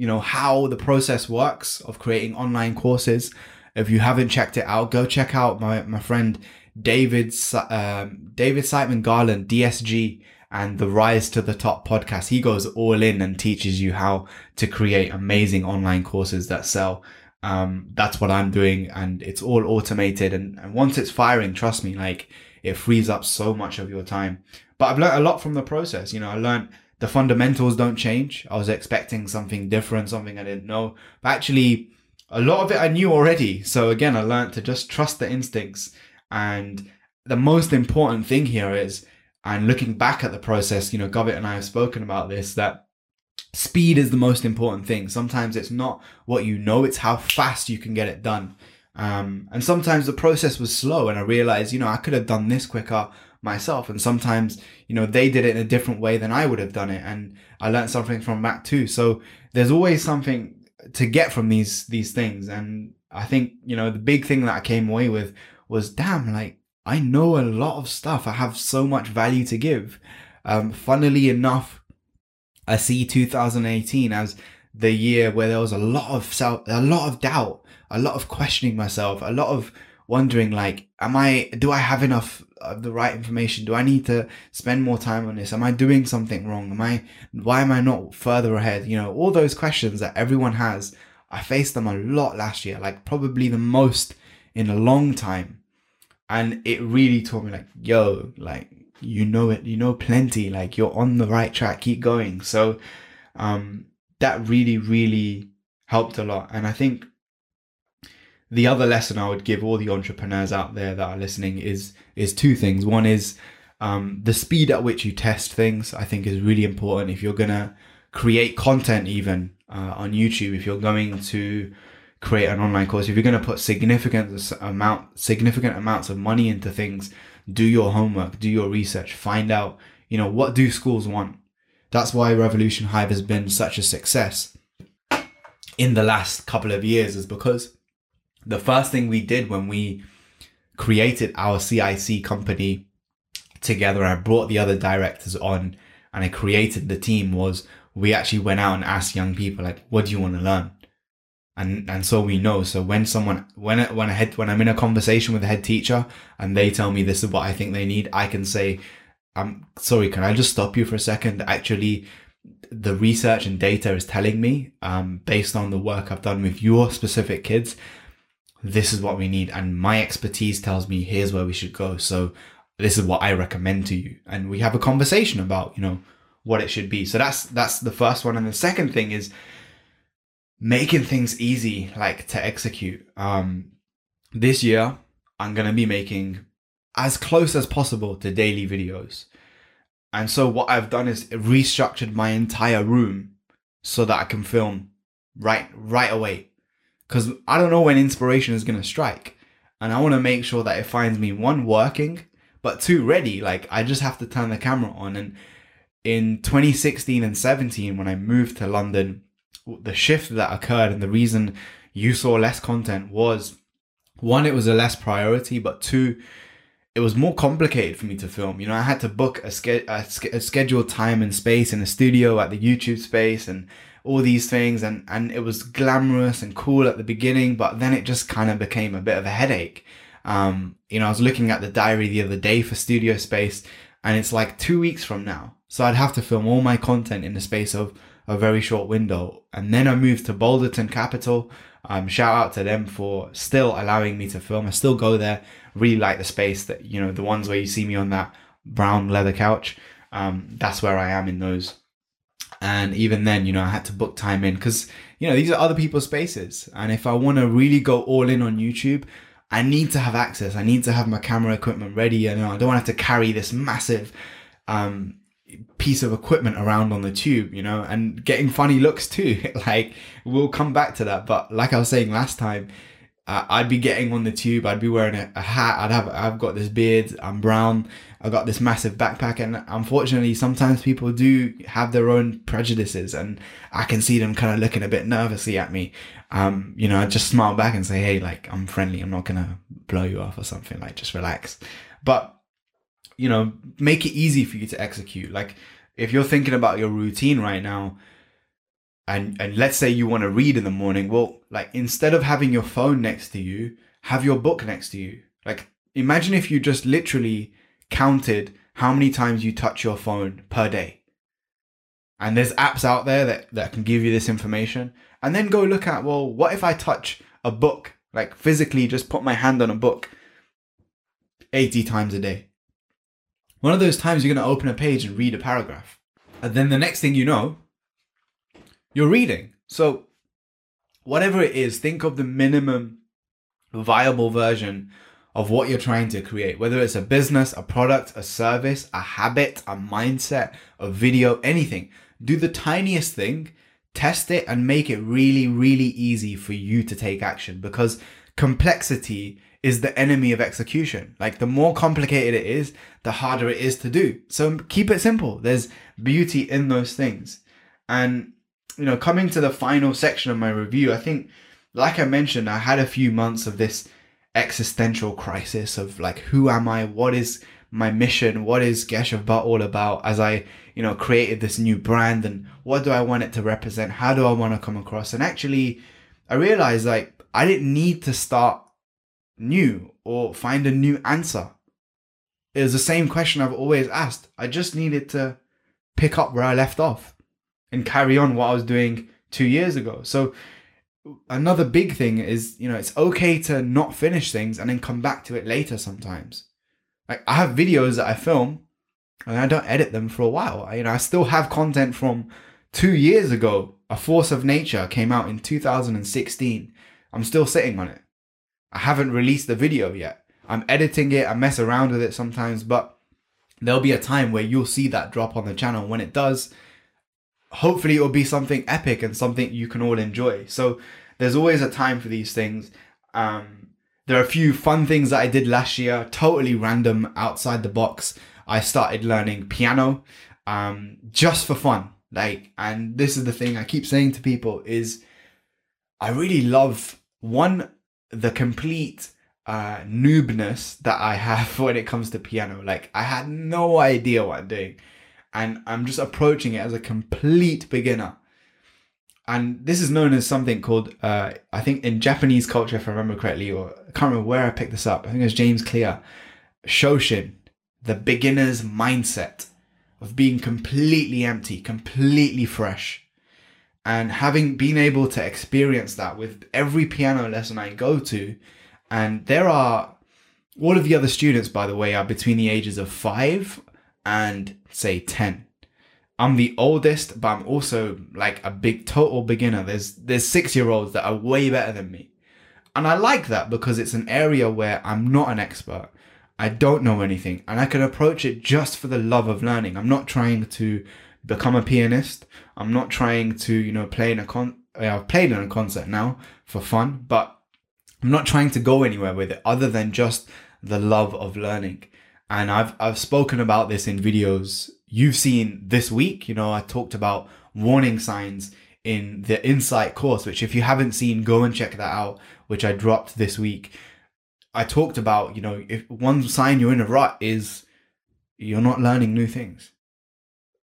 you know, how the process works of creating online courses. If you haven't checked it out, go check out my, my friend David, um, David Siteman Garland, DSG, and the Rise to the Top podcast. He goes all in and teaches you how to create amazing online courses that sell. Um, that's what I'm doing, and it's all automated. And, and once it's firing, trust me, like it frees up so much of your time. But I've learned a lot from the process. You know, I learned the fundamentals don't change. I was expecting something different, something I didn't know. But actually, a lot of it I knew already. So again, I learned to just trust the instincts and the most important thing here is, and looking back at the process, you know, Govit and I have spoken about this, that speed is the most important thing. Sometimes it's not what you know, it's how fast you can get it done. Um, and sometimes the process was slow and I realized, you know, I could have done this quicker myself. And sometimes, you know, they did it in a different way than I would have done it. And I learned something from that too. So there's always something to get from these, these things. And I think, you know, the big thing that I came away with was damn, like I know a lot of stuff. I have so much value to give. Um, funnily enough, I see 2018 as the year where there was a lot of self, a lot of doubt, a lot of questioning myself, a lot of wondering like, am I, do I have enough of the right information? Do I need to spend more time on this? Am I doing something wrong? Am I, why am I not further ahead? You know, all those questions that everyone has. I faced them a lot last year, like probably the most in a long time and it really taught me like yo like you know it you know plenty like you're on the right track keep going so um that really really helped a lot and i think the other lesson i would give all the entrepreneurs out there that are listening is is two things one is um, the speed at which you test things i think is really important if you're gonna create content even uh, on youtube if you're going to create an online course, if you're going to put significant amount, significant amounts of money into things, do your homework, do your research, find out, you know, what do schools want? That's why Revolution Hive has been such a success in the last couple of years is because the first thing we did when we created our CIC company together and I brought the other directors on and I created the team was we actually went out and asked young people like, what do you want to learn? and and so we know so when someone when when I head when I'm in a conversation with a head teacher and they tell me this is what I think they need I can say I'm sorry can I just stop you for a second actually the research and data is telling me um, based on the work I've done with your specific kids this is what we need and my expertise tells me here's where we should go so this is what I recommend to you and we have a conversation about you know what it should be so that's that's the first one and the second thing is making things easy, like to execute. Um, this year, I'm going to be making as close as possible to daily videos. And so what I've done is restructured my entire room so that I can film right right away. Cuz I don't know when inspiration is to strike. And I want to make sure that it finds me one working, but two ready. Like I just have to turn the camera on. And in 2016 and 17, when I moved to London, the shift that occurred and the reason you saw less content was one, it was a less priority, but two, it was more complicated for me to film. You know, I had to book a, ske- a, ske- a scheduled time and space in a studio at the YouTube space and all these things and and it was glamorous and cool at the beginning but then it just kind of became a bit of a headache. Um you know i was looking at the diary the other day for studio space and it's like two weeks from now. So i'd have to film all my content in the space of a very short window. And then i moved to boulderton capital. Um shout out to them for still allowing me to film. I still go there. Really like the space that you know the ones where you see me on that brown leather couch. Um that's where i am in those and even then, you know, I had to book time in because, you know, these are other people's spaces. And if I want to really go all in on YouTube, I need to have access. I need to have my camera equipment ready. And you know, I don't want to have to carry this massive um, piece of equipment around on the tube, you know, and getting funny looks too. like, we'll come back to that. But like I was saying last time, I'd be getting on the tube. I'd be wearing a, a, hat. I'd have. I've got this beard. I'm brown. I've got this massive backpack, and unfortunately, sometimes people do have their own prejudices, and I can see them kind of looking a bit nervously at me. Um, you know, I just smile back and say, "Hey, like I'm friendly. I'm not gonna blow you off or something. Like just relax." But you know, make it easy for you to execute. Like if you're thinking about your routine right now and and let's say you want to read in the morning well like instead of having your phone next to you have your book next to you. Like imagine if you just literally counted how many times you touch your phone per day. And there's apps out there that, that can give you this information. And then go look at well what if i touch a book? Like physically just put my hand on a book 80 times a day. One of those times you're going to open a page and read a paragraph. And then the next thing you know you're reading. So, whatever it is, think of the minimum viable version of what you're trying to create, whether it's a business, a product, a service, a habit, a mindset, a video, anything. Do the tiniest thing, test it, and make it really, really easy for you to take action because complexity is the enemy of execution. Like the more complicated it is, the harder it is to do. So keep it simple. There's beauty in those things. And you know, coming to the final section of my review, I think, like I mentioned, I had a few months of this existential crisis of like, who am I? What is my mission? What is Keshav Butt all about? As I, you know, created this new brand and what do I want it to represent? How do I want to come across? And actually, I realized like I didn't need to start new or find a new answer. It was the same question I've always asked. I just needed to pick up where I left off and carry on what I was doing two years ago. So another big thing is, you know, it's okay to not finish things and then come back to it later sometimes. Like I have videos that I film and I don't edit them for a while. I, you know, I still have content from two years ago. A Force of Nature came out in 2016. I'm still sitting on it. I haven't released the video yet. I'm editing it. I mess around with it sometimes, but there'll be a time where you'll see that drop on the channel. When it does, hopefully it will be something epic and something you can all enjoy. So there's always a time for these things. Um, there are a few fun things that I did last year, totally random, outside the box. I started learning piano um, just for fun. Like, and this is the thing I keep saying to people is I really love one, the complete uh, noobness that I have when it comes to piano. Like, I had no idea what I'm doing and I'm just approaching it as a complete beginner. And this is known as something called, uh, I think in Japanese culture, if I remember correctly, or I can't remember where I picked this up. I think it was James Clear. Shoshin, the beginner's mindset of being completely empty, completely fresh. And having been able to experience that with every piano lesson I go to, and there are all of the other students, by the way, are between the ages of five and say 10. I'm the oldest, but I'm also like a big total beginner. There's there's 6-year-olds that are way better than me. And I like that because it's an area where I'm not an expert. I don't know anything and I can approach it just for the love of learning. I'm not trying to become a pianist. I'm not trying to, you know, play in a con I've played in a concert now for fun, but I'm not trying to go anywhere with it other than just the love of learning. And I've I've spoken about this in videos you've seen this week. You know, I talked about warning signs in the Insight course, which if you haven't seen, go and check that out, which I dropped this week. I talked about, you know, if one sign you're in a rut is you're not learning new things.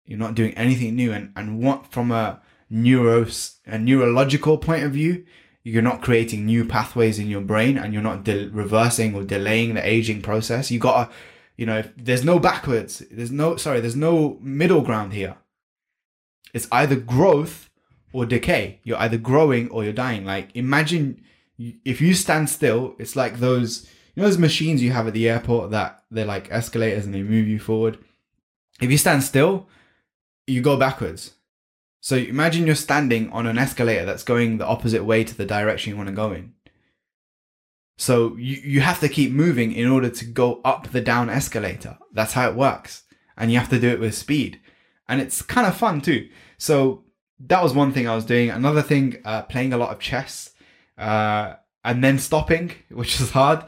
You're not doing anything new. And, and what from a neuro, a neurological point of view, you're not creating new pathways in your brain and you're not de- reversing or delaying the aging process. You gotta, you know, there's no backwards. There's no, sorry, there's no middle ground here. It's either growth or decay. You're either growing or you're dying. Like imagine if you stand still, it's like those you know those machines you have at the airport that they're like escalators and they move you forward. If you stand still, you go backwards. So imagine you're standing on an escalator that's going the opposite way to the direction you want to go in. So you, you have to keep moving in order to go up the down escalator. That's how it works. And you have to do it with speed. And it's kind of fun too. So that was one thing I was doing. Another thing, uh, playing a lot of chess, uh, and then stopping, which is hard,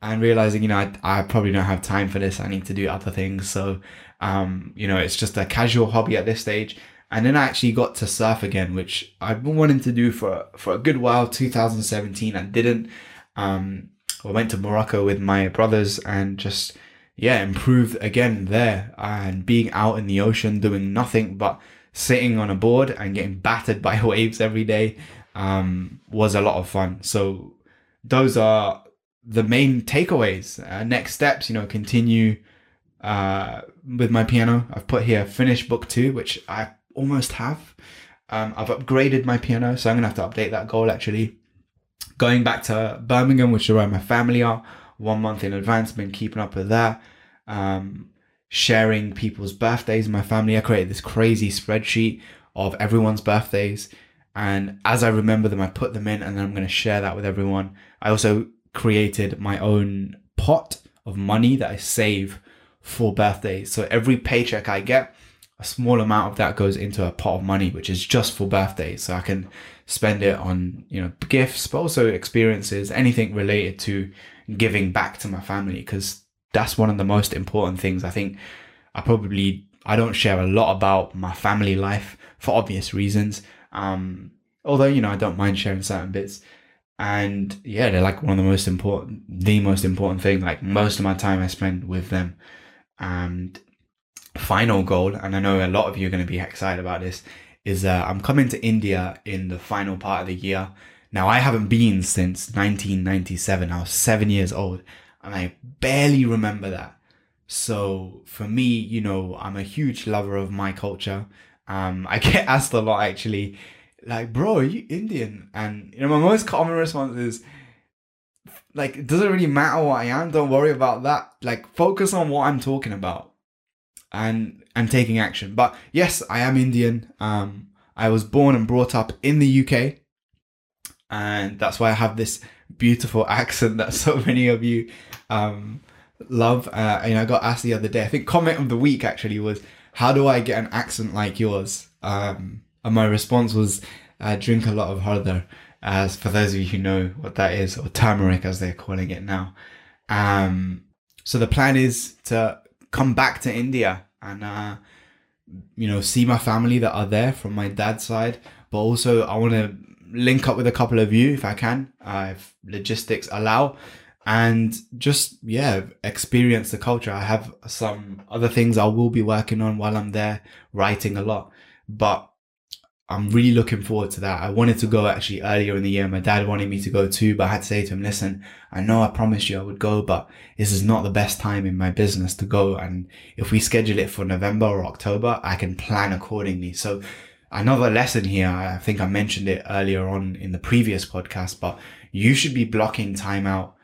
and realizing, you know, I, I, probably don't have time for this. I need to do other things. So, um, you know, it's just a casual hobby at this stage. And then I actually got to surf again, which I've been wanting to do for for a good while. 2017, I didn't. Um, I went to Morocco with my brothers and just yeah, improved again there and being out in the ocean doing nothing but sitting on a board and getting battered by waves every day um, was a lot of fun. So those are the main takeaways. Uh, next steps, you know, continue uh, with my piano. I've put here finish book two, which I almost have. Um, I've upgraded my piano, so I'm gonna have to update that goal actually. Going back to Birmingham, which is where my family are, one month in advance. Been keeping up with that. Um, sharing people's birthdays in my family. I created this crazy spreadsheet of everyone's birthdays. And as I remember them, I put them in and then I'm going to share that with everyone. I also created my own pot of money that I save for birthdays. So every paycheck I get, a small amount of that goes into a pot of money, which is just for birthdays. So I can spend it on, you know, gifts, but also experiences, anything related to giving back to my family. Because that's one of the most important things. I think I probably I don't share a lot about my family life for obvious reasons. Um, although you know I don't mind sharing certain bits, and yeah, they're like one of the most important, the most important thing. Like most of my time I spend with them, and final goal, and I know a lot of you are going to be excited about this, is uh, I'm coming to India in the final part of the year. Now I haven't been since 1997. I was seven years old and I barely remember that. So for me, you know, I'm a huge lover of my culture. Um, I get asked a lot actually, like, bro, are you Indian? And you know, my most common response is, like, it doesn't really matter what I am. Don't worry about that. Like, focus on what I'm talking about, and I'm taking action. But yes, I am Indian. Um, I was born and brought up in the UK, and that's why I have this beautiful accent that so many of you um, love. Uh, and I got asked the other day. I think comment of the week actually was, "How do I get an accent like yours?" Um, and my response was, uh, "Drink a lot of haldi." As for those of you who know what that is, or turmeric as they're calling it now. Um, so the plan is to come back to India and uh, you know see my family that are there from my dad's side, but also I want to link up with a couple of you if I can, uh, if logistics allow, and just yeah, experience the culture. I have some other things I will be working on while I'm there, writing a lot, but I'm really looking forward to that. I wanted to go actually earlier in the year. My dad wanted me to go too, but I had to say to him, listen, I know I promised you I would go, but this is not the best time in my business to go. And if we schedule it for November or October, I can plan accordingly. So another lesson here, I think I mentioned it earlier on in the previous podcast, but you should be blocking time out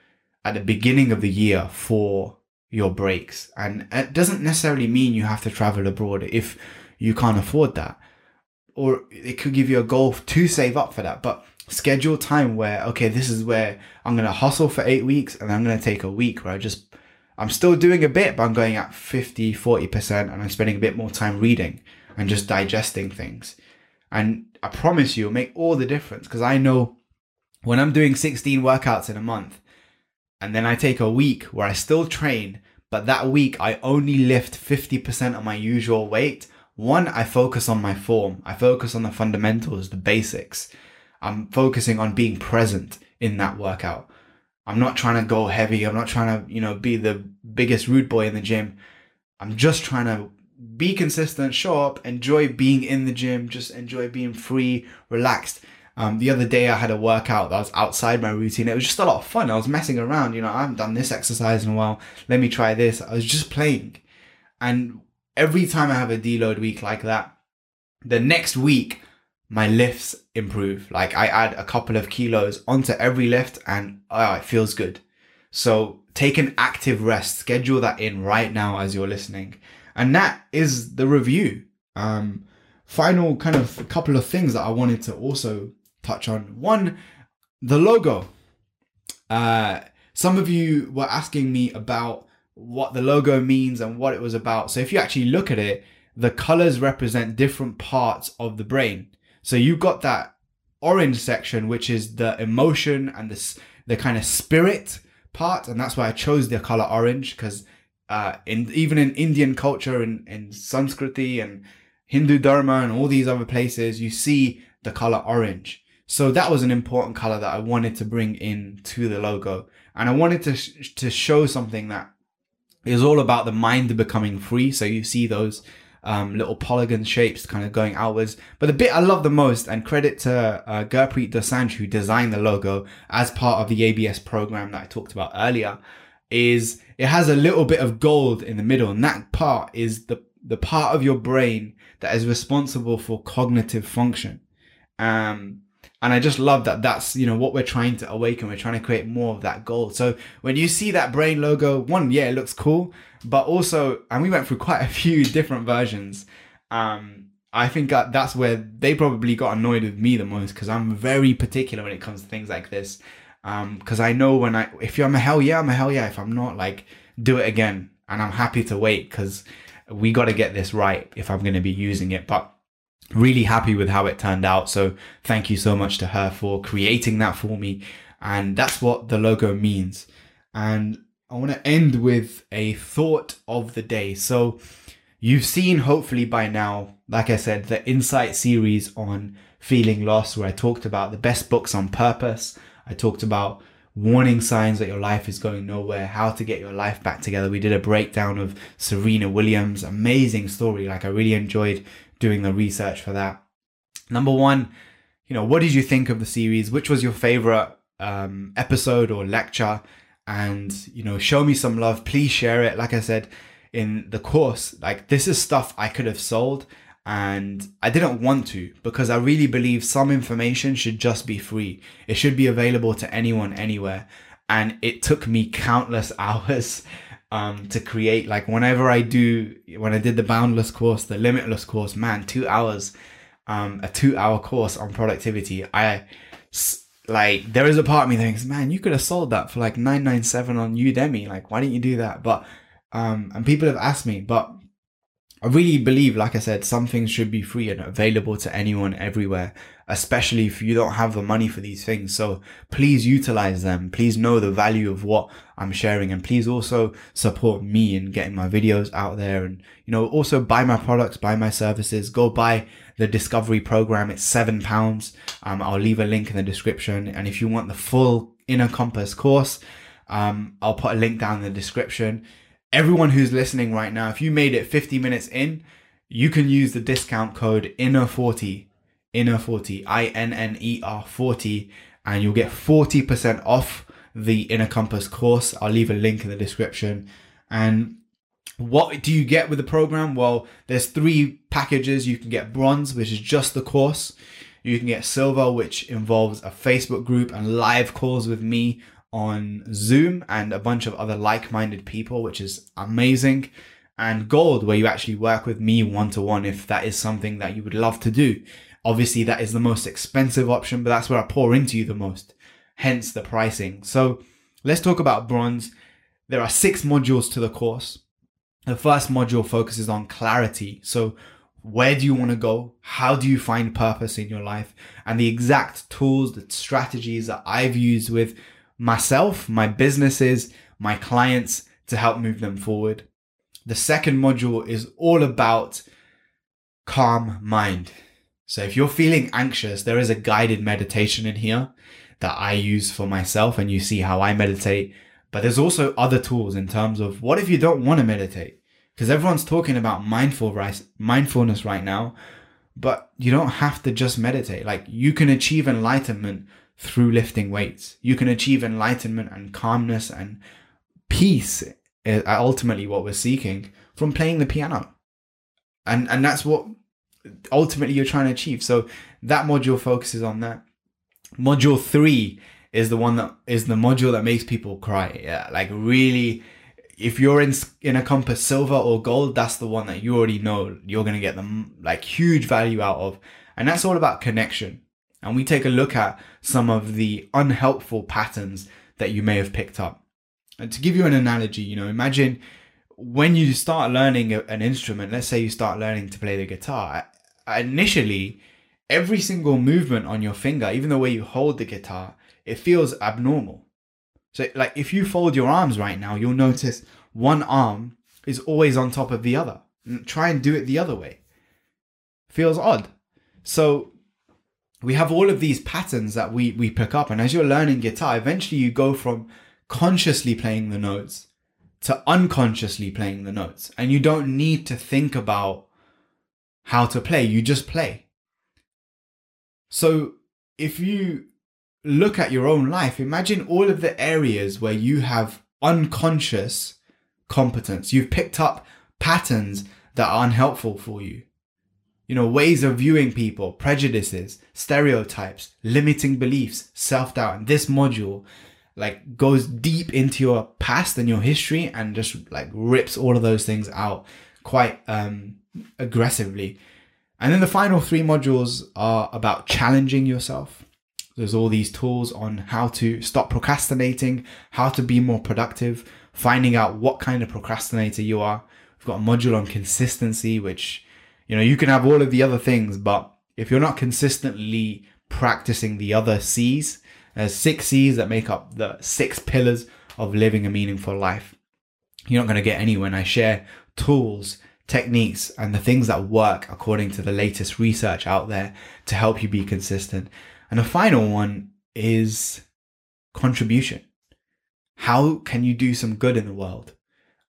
at the beginning of the year for your breaks. And it doesn't necessarily mean you have to travel abroad if you can't afford that. Or it could give you a goal to save up for that. But schedule time where, okay, this is where I'm going to hustle for eight weeks and I'm going to take a week where I just, I'm still doing a bit, but I'm going at 50, 40% and I'm spending a bit more time reading and just digesting things. And I promise you, it'll make all the difference because I know when I'm doing 16 workouts in a month and then I take a week where I still train, but that week I only lift 50% of my usual weight. One, I focus on my form. I focus on the fundamentals, the basics. I'm focusing on being present in that workout. I'm not trying to go heavy. I'm not trying to, you know, be the biggest rude boy in the gym. I'm just trying to be consistent, show up, enjoy being in the gym, just enjoy being free, relaxed. Um, the other day I had a workout that was outside my routine. It was just a lot of fun. I was messing around, you know, I haven't done this exercise in a while. Let me try this. I was just playing. And every time I have a deload week like that, the next week my lifts improve. Like I add a couple of kilos onto every lift and oh, it feels good. So take an active rest, schedule that in right now as you're listening. And that is the review. Um, final kind of couple of things that I wanted to also touch on. One, the logo. Uh, some of you were asking me about what the logo means and what it was about. So if you actually look at it, the colors represent different parts of the brain. So you got that orange section, which is the emotion and the the kind of spirit part, and that's why I chose the color orange because uh, in even in Indian culture and in Sanskriti and Hindu Dharma and all these other places, you see the color orange. So that was an important color that I wanted to bring in to the logo. And I wanted to, sh- to show something that is all about the mind becoming free. So you see those um, little polygon shapes kind of going outwards. But the bit I love the most, and credit to uh, Gurpreet who designed the logo as part of the ABS program that I talked about earlier, is it has a little bit of gold in the middle, and that part is the the part of your brain that is responsible for cognitive function. Um, and I just love that that's, you know, what we're trying to awaken. We're trying to create more of that gold. So when you see that brain logo, one, yeah, it looks cool, but also, and we went through quite a few different versions. Um, I think that's where they probably got annoyed with me the most because I'm very particular when it comes to things like this. Um, because I know when I, if I'm a hell yeah, I'm a hell yeah. If I'm not, like, do it again. And I'm happy to wait because we got to get this right if I'm going to be using it. But really happy with how it turned out. So thank you so much to her for creating that for me. And that's what the logo means. And I want to end with a thought of the day. So you've seen hopefully by now, like I said, the insight series on feeling lost, where I talked about the best books on purpose. I talked about warning signs that your life is going nowhere, how to get your life back together. We did a breakdown of Serena Williams, amazing story. Like I really enjoyed doing the research for that. Number one, you know, what did you think of the series? Which was your favorite um, episode or lecture? And, you know, show me some love. Please share it. Like I said in the course, like this is stuff I could have sold and I didn't want to because I really believe some information should just be free. It should be available to anyone, anywhere. And it took me countless hours um, to create like whenever I do when I did the boundless course, the limitless course, man, two hours, um, a two hour course on productivity. I like there is a part of me that thinks, man, you could have sold that for like nine nine seven on Udemy. Like, why didn't you do that? But um, and people have asked me, but I really believe, like I said, some things should be free and available to anyone everywhere, especially if you don't have the money for these things. So please utilize them. Please know the value of what I'm sharing and please also support me in getting my videos out there and, you know, also buy my products, buy my services, go buy the discovery program. It's seven pounds. Um, I'll leave a link in the description. And if you want the full inner compass course, um, I'll put a link down in the description everyone who's listening right now, if you made it 50 minutes in, you can use the discount code INNER40, INNER40, I N N E R 40, and you'll get 40% off the Inner Compass course. I'll leave a link in the description. And what do you get with the program? Well, there's three packages. You can get bronze, which is just the course. You can get silver, which involves a Facebook group and live calls with me on Zoom and a bunch of other like minded people, which is amazing. And gold, where you actually work with me one to one if that is something that you would love to do. Obviously, that is the most expensive option, but that's where I pour into you the most, hence the pricing. So let's talk about bronze. There are six modules to the course. The first module focuses on clarity. So, where do you want to go? How do you find purpose in your life? And the exact tools, the strategies that I've used with myself, my businesses, my clients to help move them forward. The second module is all about calm mind. So if you're feeling anxious, there is a guided meditation in here that I use for myself and you see how I meditate. But there's also other tools in terms of what if you don't want to meditate? Because everyone's talking about mindful mindfulness right now, but you don't have to just meditate. Like you can achieve enlightenment through lifting weights. You can achieve enlightenment and calmness and peace uh, ultimately what we're seeking from playing the piano. And and that's what ultimately you're trying to achieve. So that module focuses on that. Module 3 is the one that is the module that makes people cry. Yeah, like really if you're in Inner Compass silver or gold, that's the one that you already know you're going to get them like huge value out of. And that's all about connection. And we take a look at some of the unhelpful patterns that you may have picked up. And to give you an analogy, you know, imagine when you start learning an instrument, let's say you start learning to play the guitar, initially, every single movement on your finger, even the way you hold the guitar, it feels abnormal. So, like, if you fold your arms right now, you'll notice one arm is always on top of the other. Try and do it the other way. Feels odd. So, we have all of these patterns that we, we pick up. And as you're learning guitar, eventually you go from consciously playing the notes to unconsciously playing the notes. And you don't need to think about how to play, you just play. So if you look at your own life, imagine all of the areas where you have unconscious competence. You've picked up patterns that are unhelpful for you. You know, ways of viewing people, prejudices, stereotypes, limiting beliefs, self doubt. And this module like goes deep into your past and your history and just like rips all of those things out quite um aggressively. And then the final three modules are about challenging yourself. There's all these tools on how to stop procrastinating, how to be more productive, finding out what kind of procrastinator you are. We've got a module on consistency, which, you know, you can have all of the other things, but if you're not consistently practicing the other C's, there's six C's that make up the six pillars of living a meaningful life. You're not going to get anywhere. And I share tools, techniques, and the things that work according to the latest research out there to help you be consistent. And the final one is contribution. How can you do some good in the world?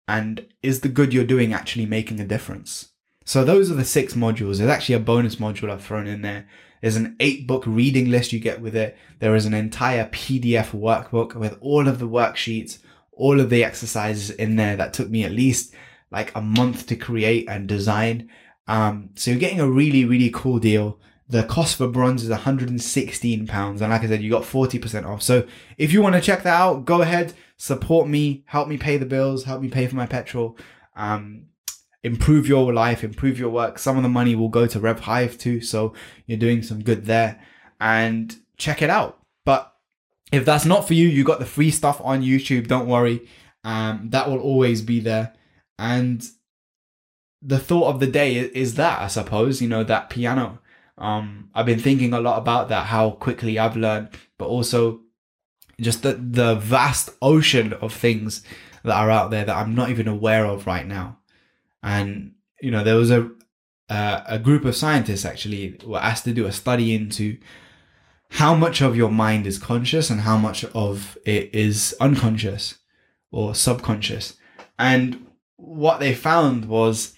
And is the good you're doing actually making a difference? So those are the six modules. There's actually a bonus module I've thrown in there there's an eight book reading list you get with it. There is an entire PDF workbook with all of the worksheets, all of the exercises in there that took me at least like a month to create and design. Um, so you're getting a really, really cool deal. The cost for bronze is 116 pounds. And like I said, you got 40% off. So if you want to check that out, go ahead, support me, help me pay the bills, help me pay for my petrol. Um, improve your life, improve your work. Some of the money will go to Rev Hive too. So you're doing some good there and check it out. But if that's not for you, you got the free stuff on YouTube. Don't worry. Um, that will always be there. And the thought of the day is that, I suppose, you know, that piano. Um, I've been thinking a lot about that, how quickly I've learned, but also just the, the vast ocean of things that are out there that I'm not even aware of right now and you know there was a uh, a group of scientists actually were asked to do a study into how much of your mind is conscious and how much of it is unconscious or subconscious. And what they found was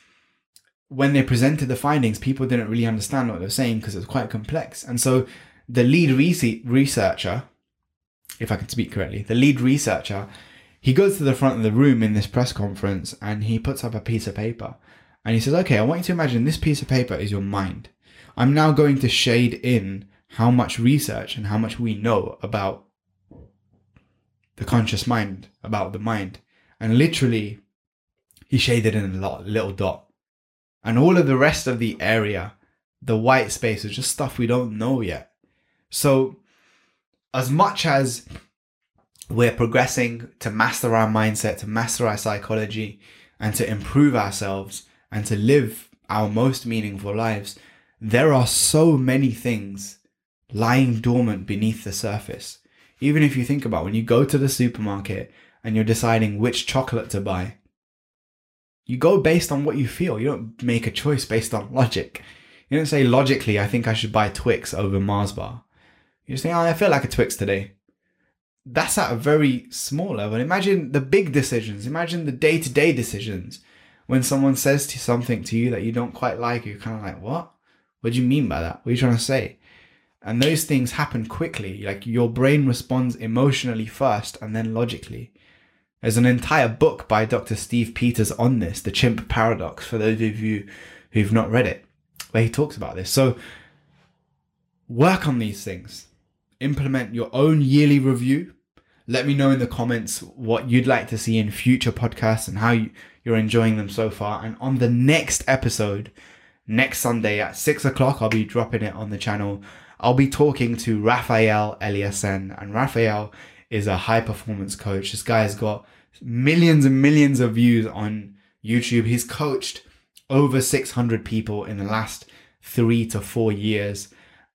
when they presented the findings people didn't really understand what they were saying because it was quite complex. And so the lead researcher if i can speak correctly the lead researcher he goes to the front of the room in this press conference and he puts up a piece of paper and he says, Okay, I want you to imagine this piece of paper is your mind. I'm now going to shade in how much research and how much we know about the conscious mind, about the mind. And literally, he shaded in a little dot. And all of the rest of the area, the white space, is just stuff we don't know yet. So, as much as we're progressing to master our mindset, to master our psychology, and to improve ourselves and to live our most meaningful lives, there are so many things lying dormant beneath the surface. Even if you think about when you go to the supermarket and you're deciding which chocolate to buy, you go based on what you feel. You don't make a choice based on logic. You don't say logically, I think I should buy Twix over Mars bar. You just say, oh, I feel like a Twix today. That's at a very small level. Imagine the big decisions. Imagine the day to day decisions. When someone says to something to you that you don't quite like, you're kind of like, what? What do you mean by that? What are you trying to say? And those things happen quickly. Like your brain responds emotionally first and then logically. There's an entire book by Dr. Steve Peters on this, The Chimp Paradox, for those of you who've not read it, where he talks about this. So work on these things. Implement your own yearly review. Let me know in the comments what you'd like to see in future podcasts and how you're enjoying them so far. And on the next episode, next Sunday at six o'clock, I'll be dropping it on the channel. I'll be talking to Raphael Eliassen, and Raphael is a high performance coach. This guy has got millions and millions of views on YouTube. He's coached over 600 people in the last three to four years,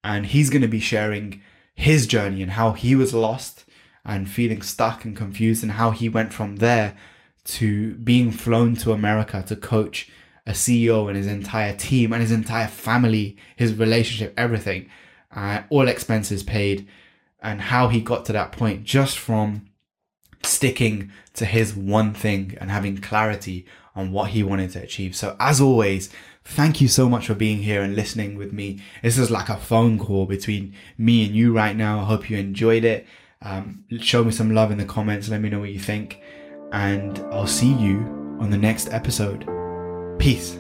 and he's going to be sharing his journey and how he was lost and feeling stuck and confused, and how he went from there to being flown to America to coach a CEO and his entire team and his entire family, his relationship, everything, uh, all expenses paid, and how he got to that point just from sticking to his one thing and having clarity on what he wanted to achieve. So, as always, thank you so much for being here and listening with me. This is like a phone call between me and you right now. I hope you enjoyed it. Um, show me some love in the comments. Let me know what you think. And I'll see you on the next episode. Peace.